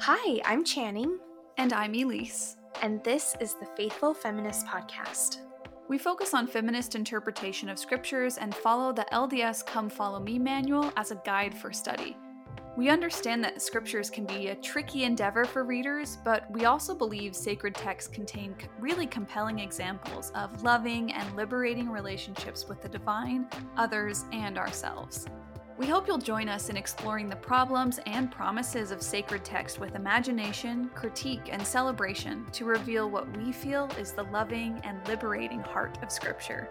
Hi, I'm Channing, And I'm Elise. and this is the Faithful Feminist Podcast. We focus on feminist interpretation of scriptures and follow the LDS Come Follow Me manual as a guide for study. We understand that scriptures can be a tricky endeavor for readers, but we also believe sacred texts contain really compelling examples of loving and liberating relationships with the divine, others, and ourselves. We hope you'll join us in exploring the problems and promises of sacred text with imagination, critique, and celebration to reveal what we feel is the loving and liberating heart of Scripture.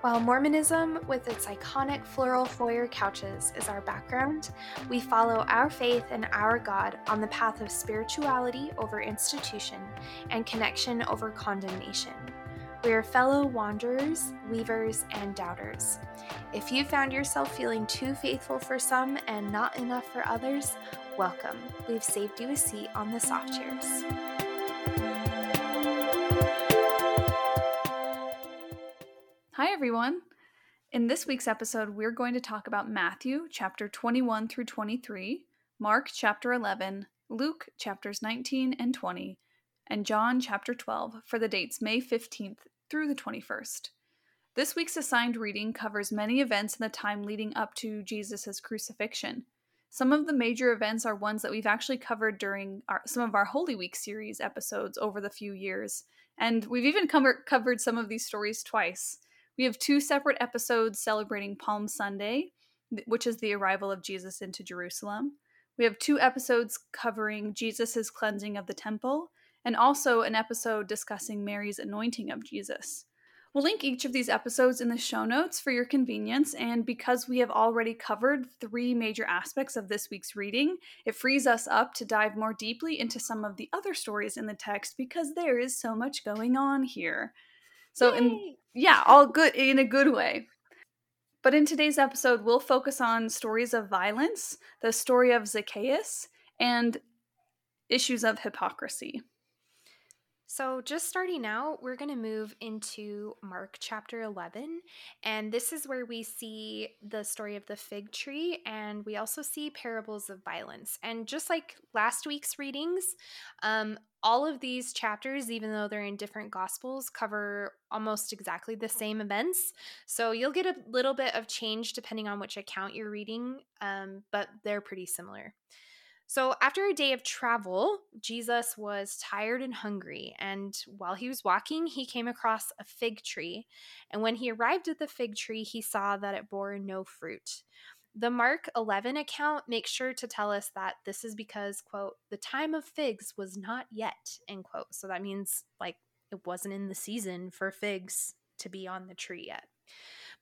While Mormonism, with its iconic floral foyer couches, is our background, we follow our faith and our God on the path of spirituality over institution and connection over condemnation. We are fellow wanderers, weavers, and doubters. If you found yourself feeling too faithful for some and not enough for others, welcome. We've saved you a seat on the soft chairs. Hi, everyone. In this week's episode, we're going to talk about Matthew chapter 21 through 23, Mark chapter 11, Luke chapters 19 and 20, and John chapter 12 for the dates May 15th through the 21st. This week's assigned reading covers many events in the time leading up to Jesus' crucifixion. Some of the major events are ones that we've actually covered during our, some of our Holy Week series episodes over the few years, and we've even cover, covered some of these stories twice. We have two separate episodes celebrating Palm Sunday, which is the arrival of Jesus into Jerusalem. We have two episodes covering Jesus' cleansing of the temple, and also an episode discussing Mary's anointing of Jesus. We'll link each of these episodes in the show notes for your convenience, and because we have already covered three major aspects of this week's reading, it frees us up to dive more deeply into some of the other stories in the text because there is so much going on here. So, in yeah, all good in a good way. But in today's episode, we'll focus on stories of violence, the story of Zacchaeus, and issues of hypocrisy. So, just starting out, we're going to move into Mark chapter 11. And this is where we see the story of the fig tree, and we also see parables of violence. And just like last week's readings, um, all of these chapters, even though they're in different gospels, cover almost exactly the same events. So, you'll get a little bit of change depending on which account you're reading, um, but they're pretty similar. So, after a day of travel, Jesus was tired and hungry. And while he was walking, he came across a fig tree. And when he arrived at the fig tree, he saw that it bore no fruit. The Mark 11 account makes sure to tell us that this is because, quote, the time of figs was not yet, end quote. So that means like it wasn't in the season for figs to be on the tree yet.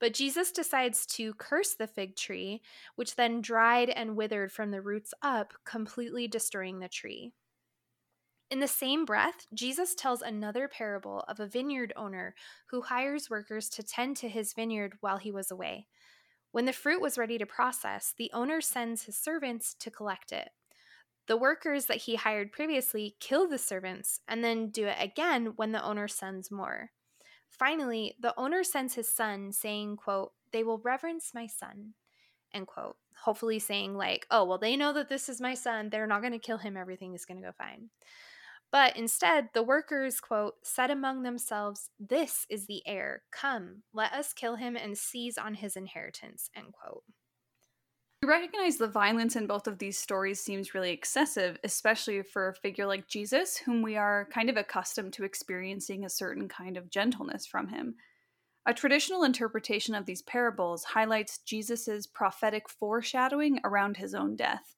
But Jesus decides to curse the fig tree, which then dried and withered from the roots up, completely destroying the tree. In the same breath, Jesus tells another parable of a vineyard owner who hires workers to tend to his vineyard while he was away. When the fruit was ready to process, the owner sends his servants to collect it. The workers that he hired previously kill the servants and then do it again when the owner sends more. Finally, the owner sends his son, saying, quote, they will reverence my son, end quote. Hopefully saying like, oh, well, they know that this is my son. They're not going to kill him. Everything is going to go fine. But instead, the workers, quote, said among themselves, This is the heir. Come, let us kill him and seize on his inheritance, end quote. We recognize the violence in both of these stories seems really excessive, especially for a figure like Jesus, whom we are kind of accustomed to experiencing a certain kind of gentleness from him. A traditional interpretation of these parables highlights Jesus' prophetic foreshadowing around his own death.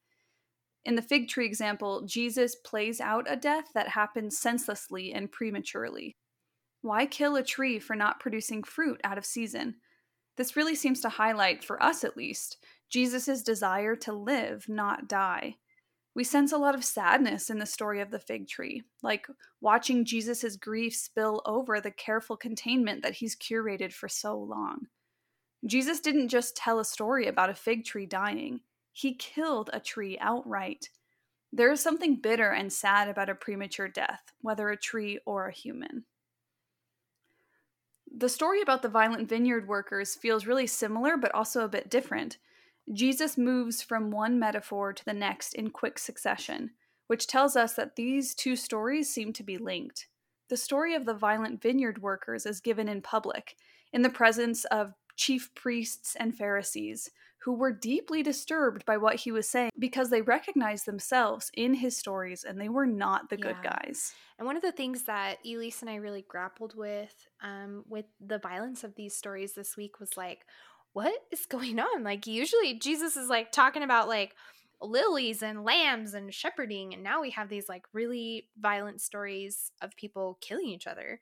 In the fig tree example, Jesus plays out a death that happens senselessly and prematurely. Why kill a tree for not producing fruit out of season? This really seems to highlight, for us at least, Jesus' desire to live, not die. We sense a lot of sadness in the story of the fig tree, like watching Jesus' grief spill over the careful containment that he's curated for so long. Jesus didn't just tell a story about a fig tree dying, he killed a tree outright. There is something bitter and sad about a premature death, whether a tree or a human. The story about the violent vineyard workers feels really similar, but also a bit different. Jesus moves from one metaphor to the next in quick succession, which tells us that these two stories seem to be linked. The story of the violent vineyard workers is given in public, in the presence of chief priests and Pharisees, who were deeply disturbed by what he was saying because they recognized themselves in his stories and they were not the yeah. good guys. And one of the things that Elise and I really grappled with um, with the violence of these stories this week was like, what is going on? Like, usually Jesus is like talking about like lilies and lambs and shepherding, and now we have these like really violent stories of people killing each other.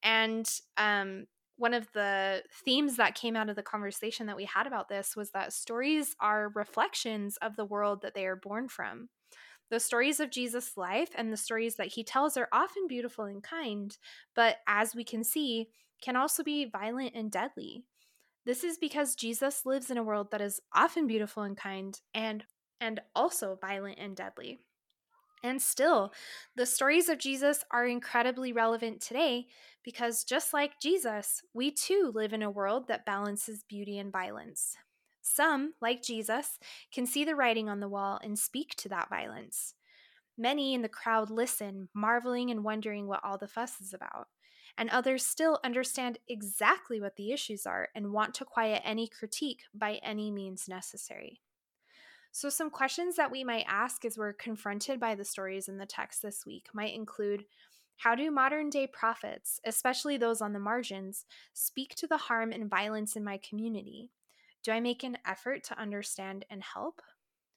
And um, one of the themes that came out of the conversation that we had about this was that stories are reflections of the world that they are born from. The stories of Jesus' life and the stories that he tells are often beautiful and kind, but as we can see, can also be violent and deadly. This is because Jesus lives in a world that is often beautiful and kind and and also violent and deadly. And still, the stories of Jesus are incredibly relevant today because just like Jesus, we too live in a world that balances beauty and violence. Some, like Jesus, can see the writing on the wall and speak to that violence. Many in the crowd listen, marveling and wondering what all the fuss is about. And others still understand exactly what the issues are and want to quiet any critique by any means necessary. So, some questions that we might ask as we're confronted by the stories in the text this week might include How do modern day prophets, especially those on the margins, speak to the harm and violence in my community? Do I make an effort to understand and help?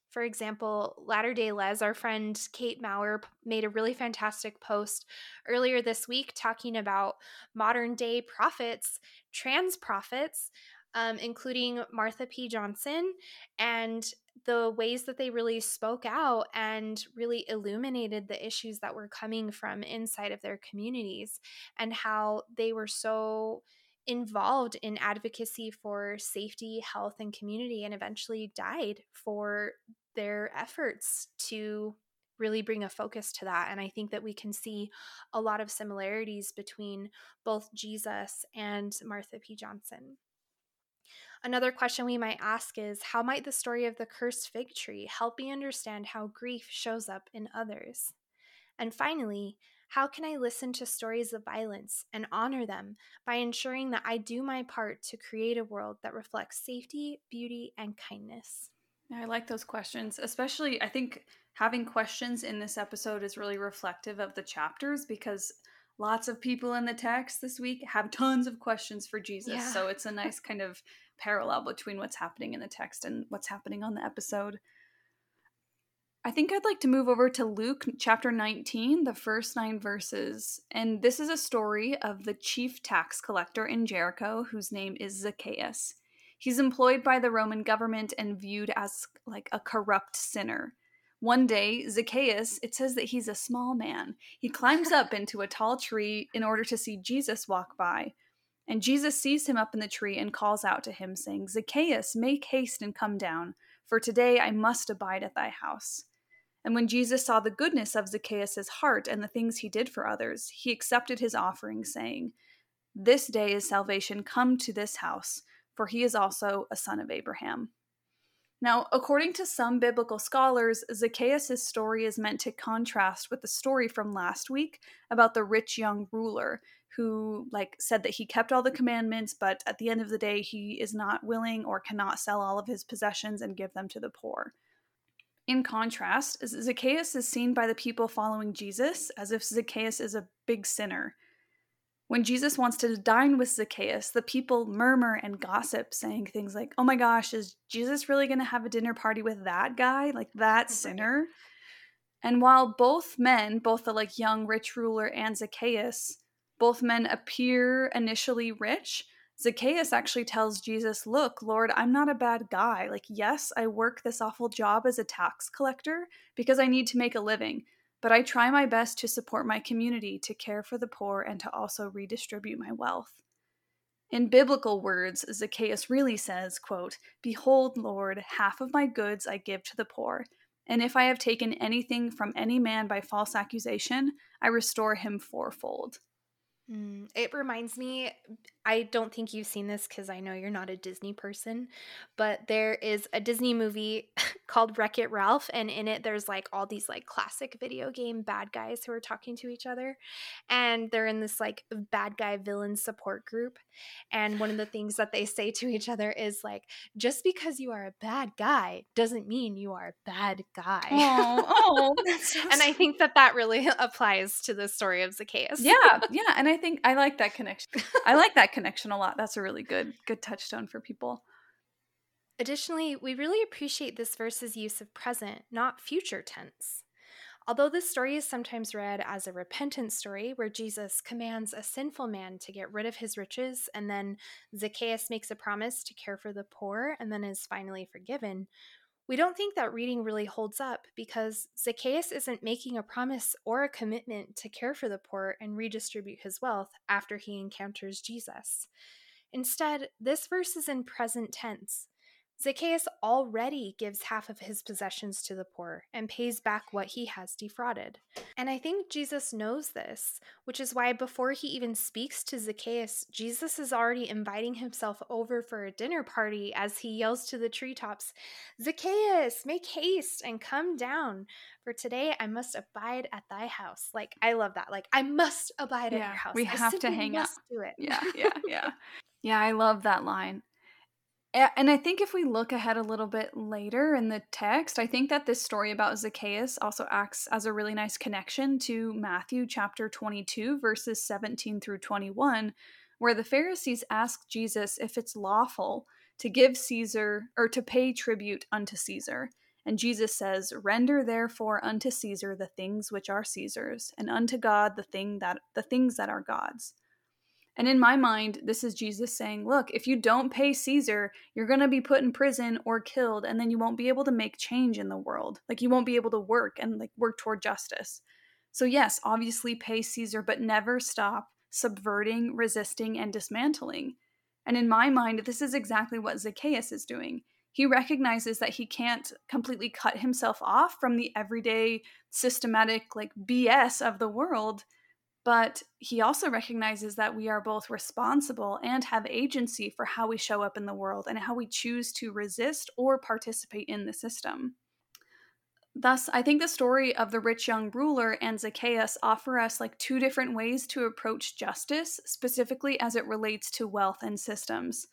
For example, Latter day Les, our friend Kate Maurer, made a really fantastic post earlier this week talking about modern day prophets, trans prophets, um, including Marsha P. Johnson, and the ways that they really spoke out and really illuminated the issues that were coming from inside of their communities and how they were so involved in advocacy for safety, health, and community, and eventually died for their efforts to really bring a focus to that. And I think that we can see a lot of similarities between both Jesus and Marsha P. Johnson. Another question we might ask is How might the story of the cursed fig tree help me understand how grief shows up in others? And finally, how can I listen to stories of violence and honor them by ensuring that I do my part to create a world that reflects safety, beauty, and kindness? I like those questions, especially I think having questions in this episode is really reflective of the chapters because lots of people in the text this week have tons of questions for Jesus. Yeah. So it's a nice kind of parallel between what's happening in the text and what's happening on the episode. I think I'd like to move over to Luke chapter 19, the first nine verses. And this is a story of the chief tax collector in Jericho, whose name is Zacchaeus. He's employed by the Roman government and viewed as like a corrupt sinner. One day, Zacchaeus, it says that he's a small man. He climbs up into a tall tree in order to see Jesus walk by. And Jesus sees him up in the tree and calls out to him, saying, Zacchaeus, make haste and come down, for today I must abide at thy house. And when Jesus saw the goodness of Zacchaeus' heart and the things he did for others, he accepted his offering, saying, This day is salvation come to this house, for he is also a son of Abraham. Now, according to some biblical scholars, Zacchaeus' story is meant to contrast with the story from last week about the rich young ruler who like said that he kept all the commandments, but at the end of the day he is not willing or cannot sell all of his possessions and give them to the poor. In contrast, Zacchaeus is seen by the people following Jesus as if Zacchaeus is a big sinner. When Jesus wants to dine with Zacchaeus, the people murmur and gossip, saying things like, Oh my gosh, is Jesus really going to have a dinner party with that guy? Like that sinner? And while both men, both the like young rich ruler and Zacchaeus, both men appear initially rich, Zacchaeus actually tells Jesus, Look, Lord, I'm not a bad guy. Like, yes, I work this awful job as a tax collector because I need to make a living, but I try my best to support my community, to care for the poor, and to also redistribute my wealth. In biblical words, Zacchaeus really says, quote, Behold, Lord, half of my goods I give to the poor, and if I have taken anything from any man by false accusation, I restore him fourfold. Mm, it reminds me, I don't think you've seen this because I know you're not a Disney person, but there is a Disney movie called Wreck It Ralph, and in it there's like all these like classic video game bad guys who are talking to each other, and they're in this like bad guy villain support group, and one of the things that they say to each other is like, just because you are a bad guy doesn't mean you are a bad guy. Oh, oh so and I think that that really applies to the story of Zacchaeus. Yeah, yeah, and I think I like that connection. I like that connection a lot. That's a really good good touchstone for people. Additionally, we really appreciate this verse's use of present, not future tense. Although this story is sometimes read as a repentance story where Jesus commands a sinful man to get rid of his riches, and then Zacchaeus makes a promise to care for the poor and then is finally forgiven, we don't think that reading really holds up because Zacchaeus isn't making a promise or a commitment to care for the poor and redistribute his wealth after he encounters Jesus. Instead, this verse is in present tense. Zacchaeus already gives half of his possessions to the poor and pays back what he has defrauded. And I think Jesus knows this, which is why before he even speaks to Zacchaeus, Jesus is already inviting himself over for a dinner party as he yells to the treetops, Zacchaeus, make haste and come down, for today I must abide at thy house. Like, I love that. Like, I must abide yeah, at your house. We have to hang out. Do it. Yeah, yeah, yeah. yeah, I love that line. And I think if we look ahead a little bit later in the text, I think that this story about Zacchaeus also acts as a really nice connection to Matthew chapter 22, verses 17 through 21, where the Pharisees ask Jesus if it's lawful to give Caesar or to pay tribute unto Caesar. And Jesus says, Render therefore unto Caesar the things which are Caesar's, and unto God the thing that the things that are God's. And in my mind, this is Jesus saying, Look, if you don't pay Caesar, you're going to be put in prison or killed, and then you won't be able to make change in the world. Like, you won't be able to work and like work toward justice. So, yes, obviously pay Caesar, but never stop subverting, resisting, and dismantling. And in my mind, this is exactly what Zacchaeus is doing. He recognizes that he can't completely cut himself off from the everyday systematic, like BS of the world but he also recognizes that we are both responsible and have agency for how we show up in the world and how we choose to resist or participate in the system. Thus, I think the story of the rich young ruler and Zacchaeus offer us like two different ways to approach justice, specifically as it relates to wealth and systems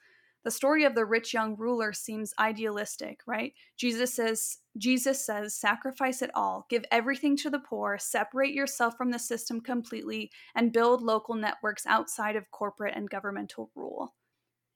the story of the rich young ruler seems idealistic, right? Jesus says Jesus says sacrifice it all, give everything to the poor, separate yourself from the system completely and build local networks outside of corporate and governmental rule.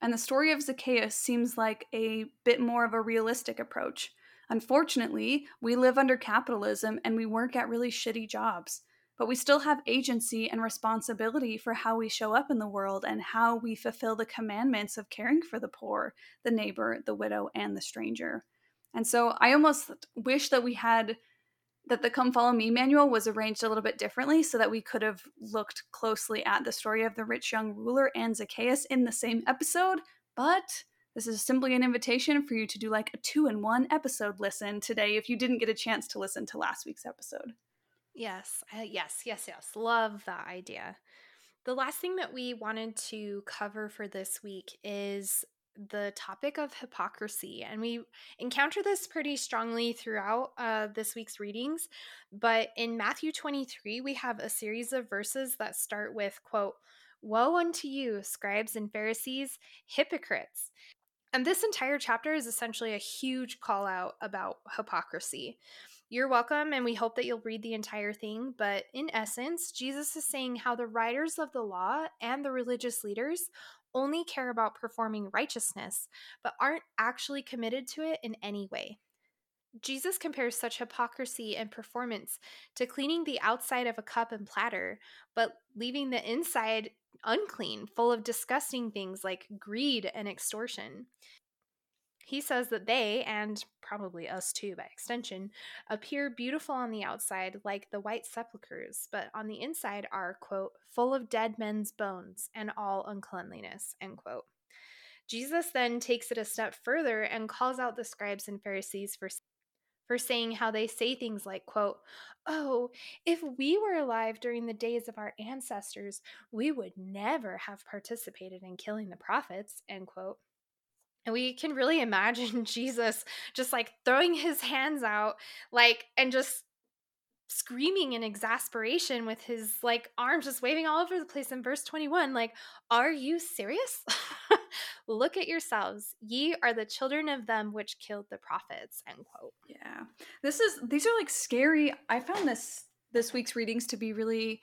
And the story of Zacchaeus seems like a bit more of a realistic approach. Unfortunately, we live under capitalism and we work at really shitty jobs but we still have agency and responsibility for how we show up in the world and how we fulfill the commandments of caring for the poor, the neighbor, the widow, and the stranger. And so I almost wish that we had that the Come Follow Me manual was arranged a little bit differently so that we could have looked closely at the story of the rich young ruler and Zacchaeus in the same episode. But this is simply an invitation for you to do like a two in one episode listen today if you didn't get a chance to listen to last week's episode. Yes, uh, yes, yes, yes. Love that idea. The last thing that we wanted to cover for this week is the topic of hypocrisy. And we encounter this pretty strongly throughout uh, this week's readings. But in Matthew 23, we have a series of verses that start with, quote, Woe unto you, scribes and Pharisees, hypocrites. And this entire chapter is essentially a huge call out about hypocrisy. You're welcome, and we hope that you'll read the entire thing. But in essence, Jesus is saying how the writers of the law and the religious leaders only care about performing righteousness, but aren't actually committed to it in any way. Jesus compares such hypocrisy and performance to cleaning the outside of a cup and platter, but leaving the inside unclean, full of disgusting things like greed and extortion. He says that they, and probably us too by extension, appear beautiful on the outside like the white sepulchres, but on the inside are, quote, full of dead men's bones and all uncleanliness, end quote. Jesus then takes it a step further and calls out the scribes and Pharisees for for saying how they say things like, quote, "Oh, if we were alive during the days of our ancestors, we would never have participated in killing the prophets." End quote. And we can really imagine Jesus just like throwing his hands out, like, and just screaming in exasperation with his like arms just waving all over the place in verse 21 like are you serious? Look at yourselves. Ye are the children of them which killed the prophets end quote. Yeah. This is these are like scary. I found this this week's readings to be really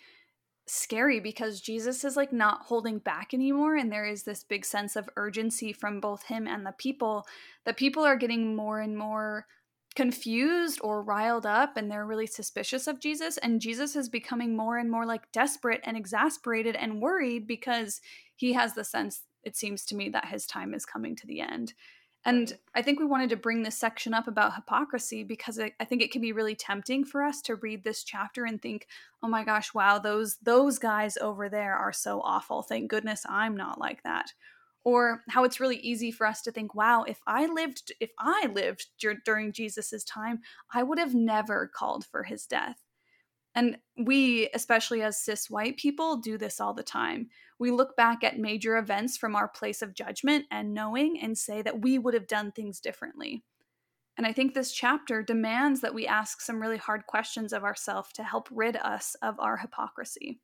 scary because jesus is like not holding back anymore and there is this big sense of urgency from both him and the people the people are getting more and more confused or riled up and they're really suspicious of Jesus. And Jesus is becoming more and more like desperate and exasperated and worried because he has the sense, it seems to me, that his time is coming to the end. And. I think we wanted to bring this section up about hypocrisy because I think it can be really tempting for us to read this chapter and think, "Oh my gosh, wow, those those guys over there are so awful. Thank goodness I'm not like that." or how it's really easy for us to think wow if i lived if i lived dur- during jesus's time i would have never called for his death and we especially as cis white people do this all the time we look back at major events from our place of judgment and knowing and say that we would have done things differently and i think this chapter demands that we ask some really hard questions of ourselves to help rid us of our hypocrisy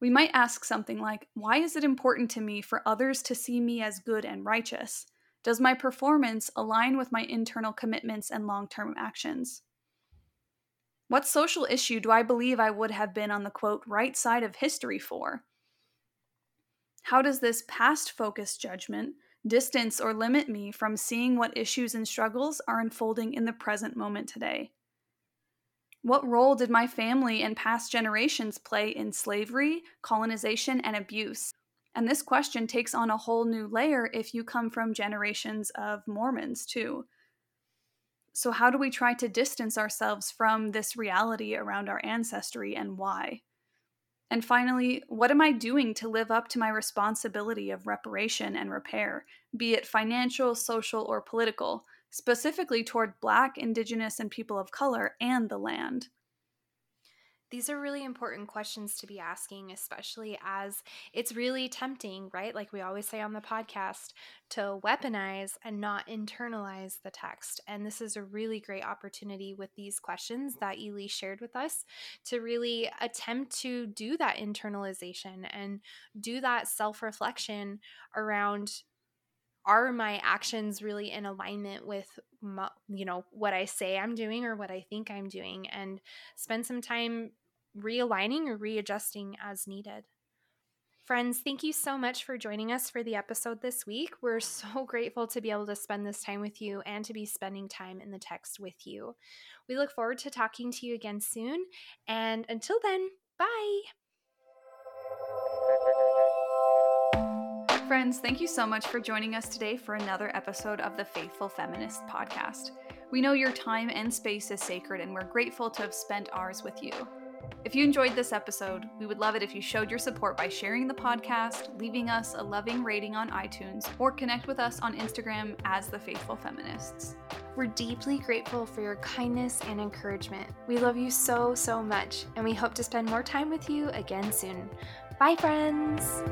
we might ask something like, Why is it important to me for others to see me as good and righteous? Does my performance align with my internal commitments and long term actions? What social issue do I believe I would have been on the quote, right side of history for? How does this past focused judgment distance or limit me from seeing what issues and struggles are unfolding in the present moment today? What role did my family and past generations play in slavery, colonization, and abuse? And this question takes on a whole new layer if you come from generations of Mormons, too. So, how do we try to distance ourselves from this reality around our ancestry and why? And finally, what am I doing to live up to my responsibility of reparation and repair, be it financial, social, or political? specifically toward Black, Indigenous, and people of color and the land? These are really important questions to be asking, especially as it's really tempting, right? Like we always say on the podcast, to weaponize and not internalize the text. And this is a really great opportunity with these questions that Ely shared with us to really attempt to do that internalization and do that self reflection around are my actions really in alignment with my, you know what i say i'm doing or what i think i'm doing and spend some time realigning or readjusting as needed friends thank you so much for joining us for the episode this week we're so grateful to be able to spend this time with you and to be spending time in the text with you we look forward to talking to you again soon and until then bye Friends, thank you so much for joining us today for another episode of the Faithful Feminist podcast. We know your time and space is sacred, and we're grateful to have spent ours with you. If you enjoyed this episode, we would love it if you showed your support by sharing the podcast, leaving us a loving rating on iTunes, or connect with us on Instagram as The Faithful Feminists. We're deeply grateful for your kindness and encouragement. We love you so, so much, and we hope to spend more time with you again soon. Bye, friends!